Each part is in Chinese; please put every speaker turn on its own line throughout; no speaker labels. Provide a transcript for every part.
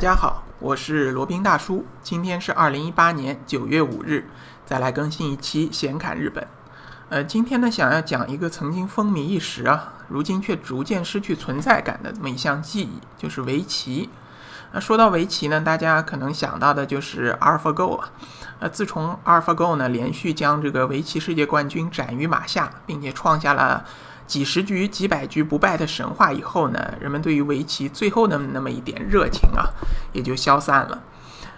大家好，我是罗宾大叔。今天是二零一八年九月五日，再来更新一期《闲侃日本》。呃，今天呢，想要讲一个曾经风靡一时啊，如今却逐渐失去存在感的这么一项技艺，就是围棋。那说到围棋呢，大家可能想到的就是 AlphaGo 啊。呃，自从 AlphaGo 呢连续将这个围棋世界冠军斩于马下，并且创下了几十局、几百局不败的神话以后呢，人们对于围棋最后的那么一点热情啊，也就消散了。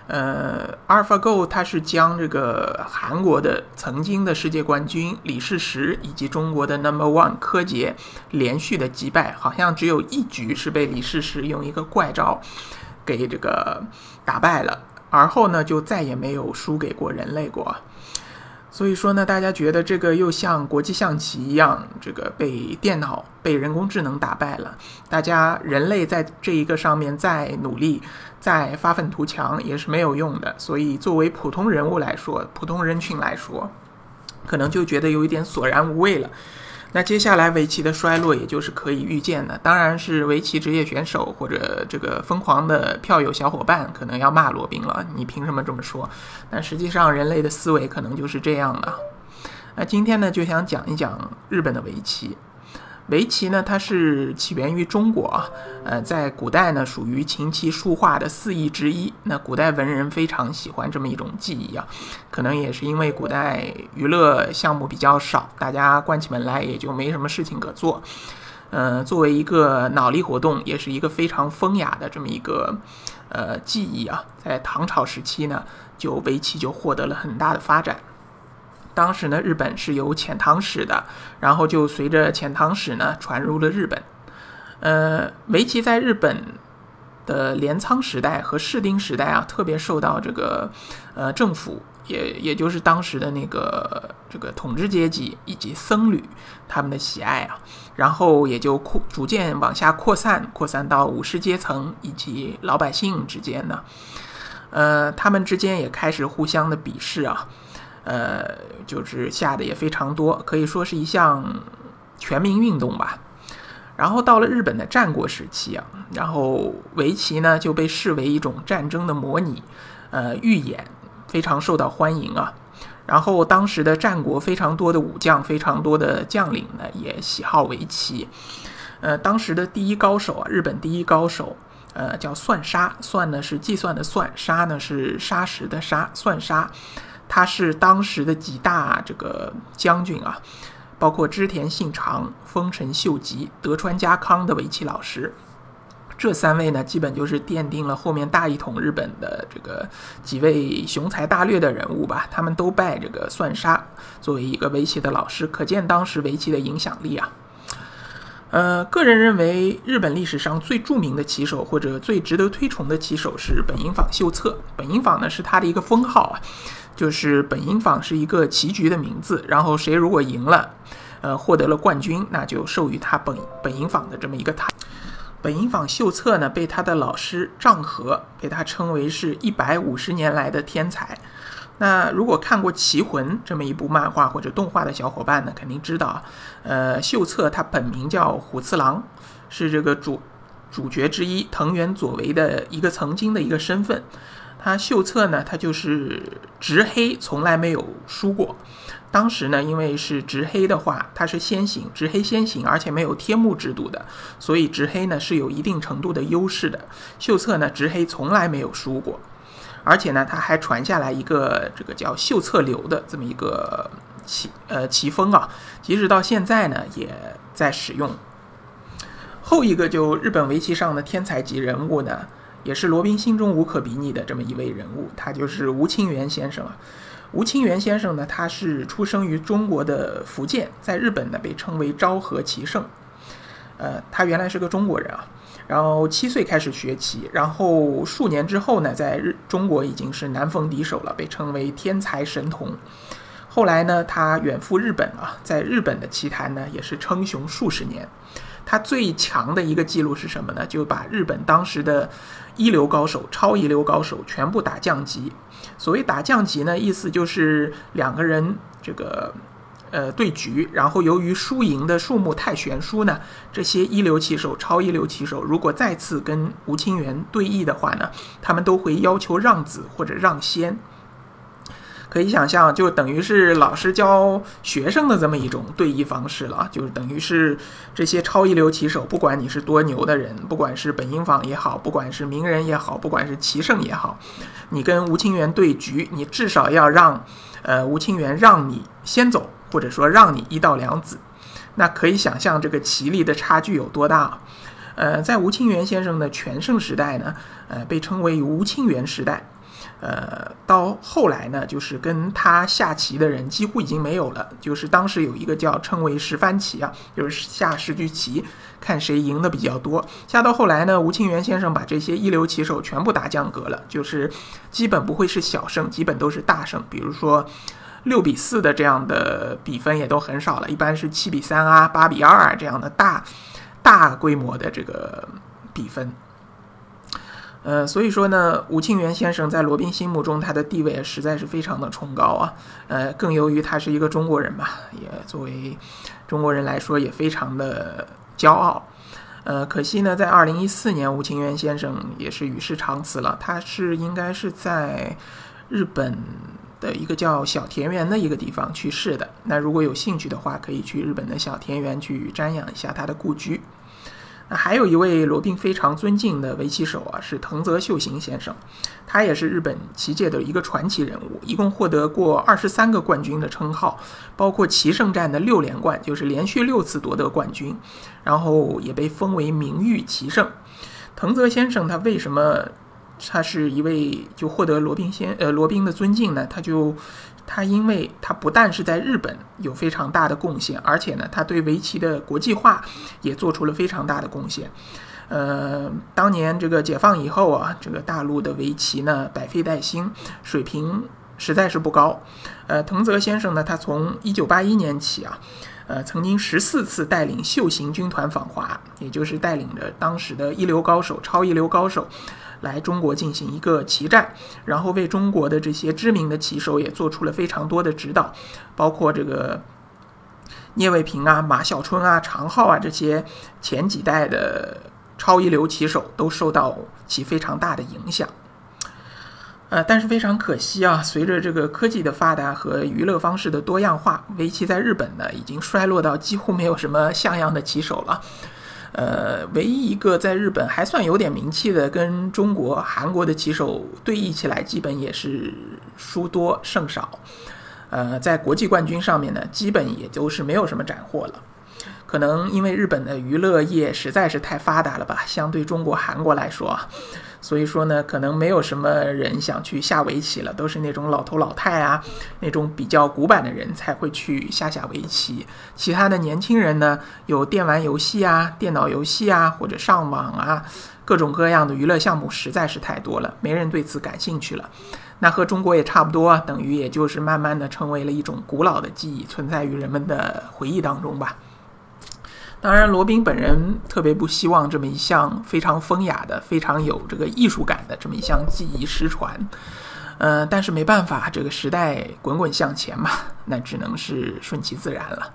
呃，AlphaGo 它是将这个韩国的曾经的世界冠军李世石以及中国的 Number One 柯洁连续的击败，好像只有一局是被李世石用一个怪招给这个打败了，而后呢就再也没有输给过人类过。所以说呢，大家觉得这个又像国际象棋一样，这个被电脑、被人工智能打败了。大家人类在这一个上面再努力、再发愤图强也是没有用的。所以，作为普通人物来说，普通人群来说，可能就觉得有一点索然无味了。那接下来围棋的衰落，也就是可以预见的。当然是围棋职业选手或者这个疯狂的票友小伙伴可能要骂罗宾了，你凭什么这么说？但实际上，人类的思维可能就是这样的。那今天呢，就想讲一讲日本的围棋。围棋呢，它是起源于中国啊，呃，在古代呢，属于琴棋书画的四艺之一。那古代文人非常喜欢这么一种技艺啊，可能也是因为古代娱乐项目比较少，大家关起门来也就没什么事情可做。呃，作为一个脑力活动，也是一个非常风雅的这么一个呃技艺啊。在唐朝时期呢，就围棋就获得了很大的发展。当时呢，日本是有遣唐使的，然后就随着遣唐使呢传入了日本。呃，围棋在日本的镰仓时代和室町时代啊，特别受到这个呃政府，也也就是当时的那个这个统治阶级以及僧侣他们的喜爱啊，然后也就扩逐渐往下扩散，扩散到武士阶层以及老百姓之间呢。呃，他们之间也开始互相的鄙视啊。呃，就是下的也非常多，可以说是一项全民运动吧。然后到了日本的战国时期啊，然后围棋呢就被视为一种战争的模拟，呃，预演非常受到欢迎啊。然后当时的战国非常多的武将，非常多的将领呢也喜好围棋。呃，当时的第一高手啊，日本第一高手，呃，叫算沙，算呢是计算的算，沙呢是沙石的沙，算沙。他是当时的几大这个将军啊，包括织田信长、丰臣秀吉、德川家康的围棋老师。这三位呢，基本就是奠定了后面大一统日本的这个几位雄才大略的人物吧。他们都拜这个算沙作为一个围棋的老师，可见当时围棋的影响力啊。呃，个人认为，日本历史上最著名的棋手或者最值得推崇的棋手是本因坊秀策。本因坊呢，是他的一个封号啊。就是本因坊是一个棋局的名字，然后谁如果赢了，呃，获得了冠军，那就授予他本本因坊的这么一个台。本因坊秀策呢，被他的老师丈和被他称为是一百五十年来的天才。那如果看过《棋魂》这么一部漫画或者动画的小伙伴呢，肯定知道，呃，秀策他本名叫虎次郎，是这个主主角之一藤原佐为的一个曾经的一个身份。他秀策呢，他就是执黑，从来没有输过。当时呢，因为是执黑的话，他是先行，执黑先行，而且没有天幕制度的，所以执黑呢是有一定程度的优势的。秀策呢，执黑从来没有输过，而且呢，他还传下来一个这个叫秀策流的这么一个棋呃棋风啊，即使到现在呢，也在使用。后一个就日本围棋上的天才级人物呢。也是罗宾心中无可比拟的这么一位人物，他就是吴清源先生啊。吴清源先生呢，他是出生于中国的福建，在日本呢被称为昭和棋圣。呃，他原来是个中国人啊，然后七岁开始学棋，然后数年之后呢，在日中国已经是难逢敌手了，被称为天才神童。后来呢，他远赴日本啊，在日本的棋坛呢也是称雄数十年。他最强的一个记录是什么呢？就把日本当时的一流高手、超一流高手全部打降级。所谓打降级呢，意思就是两个人这个呃对局，然后由于输赢的数目太悬殊呢，这些一流棋手、超一流棋手如果再次跟吴清源对弈的话呢，他们都会要求让子或者让先。可以想象，就等于是老师教学生的这么一种对弈方式了，就是等于是这些超一流棋手，不管你是多牛的人，不管是本因坊也好，不管是名人也好，不管是棋圣也好，你跟吴清源对局，你至少要让，呃，吴清源让你先走，或者说让你一到两子，那可以想象这个棋力的差距有多大。呃，在吴清源先生的全盛时代呢，呃，被称为吴清源时代。呃，到后来呢，就是跟他下棋的人几乎已经没有了。就是当时有一个叫称为十番棋啊，就是下十局棋，看谁赢的比较多。下到后来呢，吴清源先生把这些一流棋手全部打降格了，就是基本不会是小胜，基本都是大胜。比如说六比四的这样的比分也都很少了，一般是七比三啊、八比二啊这样的大大规模的这个比分。呃，所以说呢，吴清源先生在罗宾心目中，他的地位实在是非常的崇高啊。呃，更由于他是一个中国人嘛，也作为中国人来说，也非常的骄傲。呃，可惜呢，在二零一四年，吴清源先生也是与世长辞了。他是应该是在日本的一个叫小田园的一个地方去世的。那如果有兴趣的话，可以去日本的小田园去瞻仰一下他的故居。那还有一位罗宾非常尊敬的围棋手啊，是藤泽秀行先生，他也是日本棋界的一个传奇人物，一共获得过二十三个冠军的称号，包括棋圣战的六连冠，就是连续六次夺得冠军，然后也被封为名誉棋圣。藤泽先生他为什么他是一位就获得罗宾先呃罗宾的尊敬呢？他就。他因为他不但是在日本有非常大的贡献，而且呢，他对围棋的国际化也做出了非常大的贡献。呃，当年这个解放以后啊，这个大陆的围棋呢百废待兴，水平实在是不高。呃，藤泽先生呢，他从一九八一年起啊，呃，曾经十四次带领秀行军团访华，也就是带领着当时的一流高手、超一流高手。来中国进行一个棋战，然后为中国的这些知名的棋手也做出了非常多的指导，包括这个聂卫平啊、马晓春啊、常浩啊这些前几代的超一流棋手都受到其非常大的影响。呃，但是非常可惜啊，随着这个科技的发达和娱乐方式的多样化，围棋在日本呢已经衰落到几乎没有什么像样的棋手了。呃，唯一一个在日本还算有点名气的，跟中国、韩国的棋手对弈起来，基本也是输多胜少。呃，在国际冠军上面呢，基本也就是没有什么斩获了。可能因为日本的娱乐业实在是太发达了吧，相对中国、韩国来说。所以说呢，可能没有什么人想去下围棋了，都是那种老头老太啊，那种比较古板的人才会去下下围棋。其他的年轻人呢，有电玩游戏啊、电脑游戏啊，或者上网啊，各种各样的娱乐项目实在是太多了，没人对此感兴趣了。那和中国也差不多，等于也就是慢慢的成为了一种古老的记忆，存在于人们的回忆当中吧。当然，罗宾本人特别不希望这么一项非常风雅的、非常有这个艺术感的这么一项技艺失传。嗯，但是没办法，这个时代滚滚向前嘛，那只能是顺其自然了。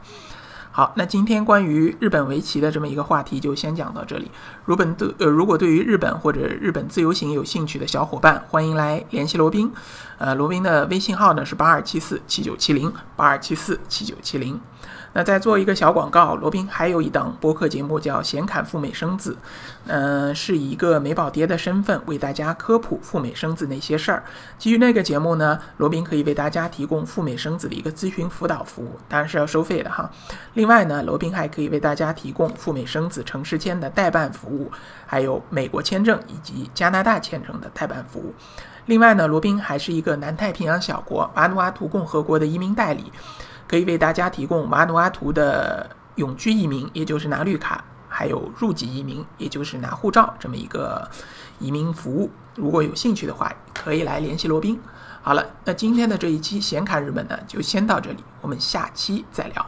好，那今天关于日本围棋的这么一个话题就先讲到这里。如本对呃，如果对于日本或者日本自由行有兴趣的小伙伴，欢迎来联系罗宾。呃，罗宾的微信号呢是八二七四七九七零八二七四七九七零。那再做一个小广告，罗宾还有一档播客节目叫《显侃赴美生子》，嗯，是以一个美宝爹的身份为大家科普赴美生子那些事儿。基于那个节目呢，罗宾可以为大家提供赴美生子的一个咨询辅导服务，当然是要收费的哈。另另外呢，罗宾还可以为大家提供赴美生子城市签的代办服务，还有美国签证以及加拿大签证的代办服务。另外呢，罗宾还是一个南太平洋小国瓦努阿图共和国的移民代理。可以为大家提供瓦努阿图的永居移民，也就是拿绿卡，还有入籍移民，也就是拿护照这么一个移民服务。如果有兴趣的话，可以来联系罗宾。好了，那今天的这一期显卡日本呢，就先到这里，我们下期再聊。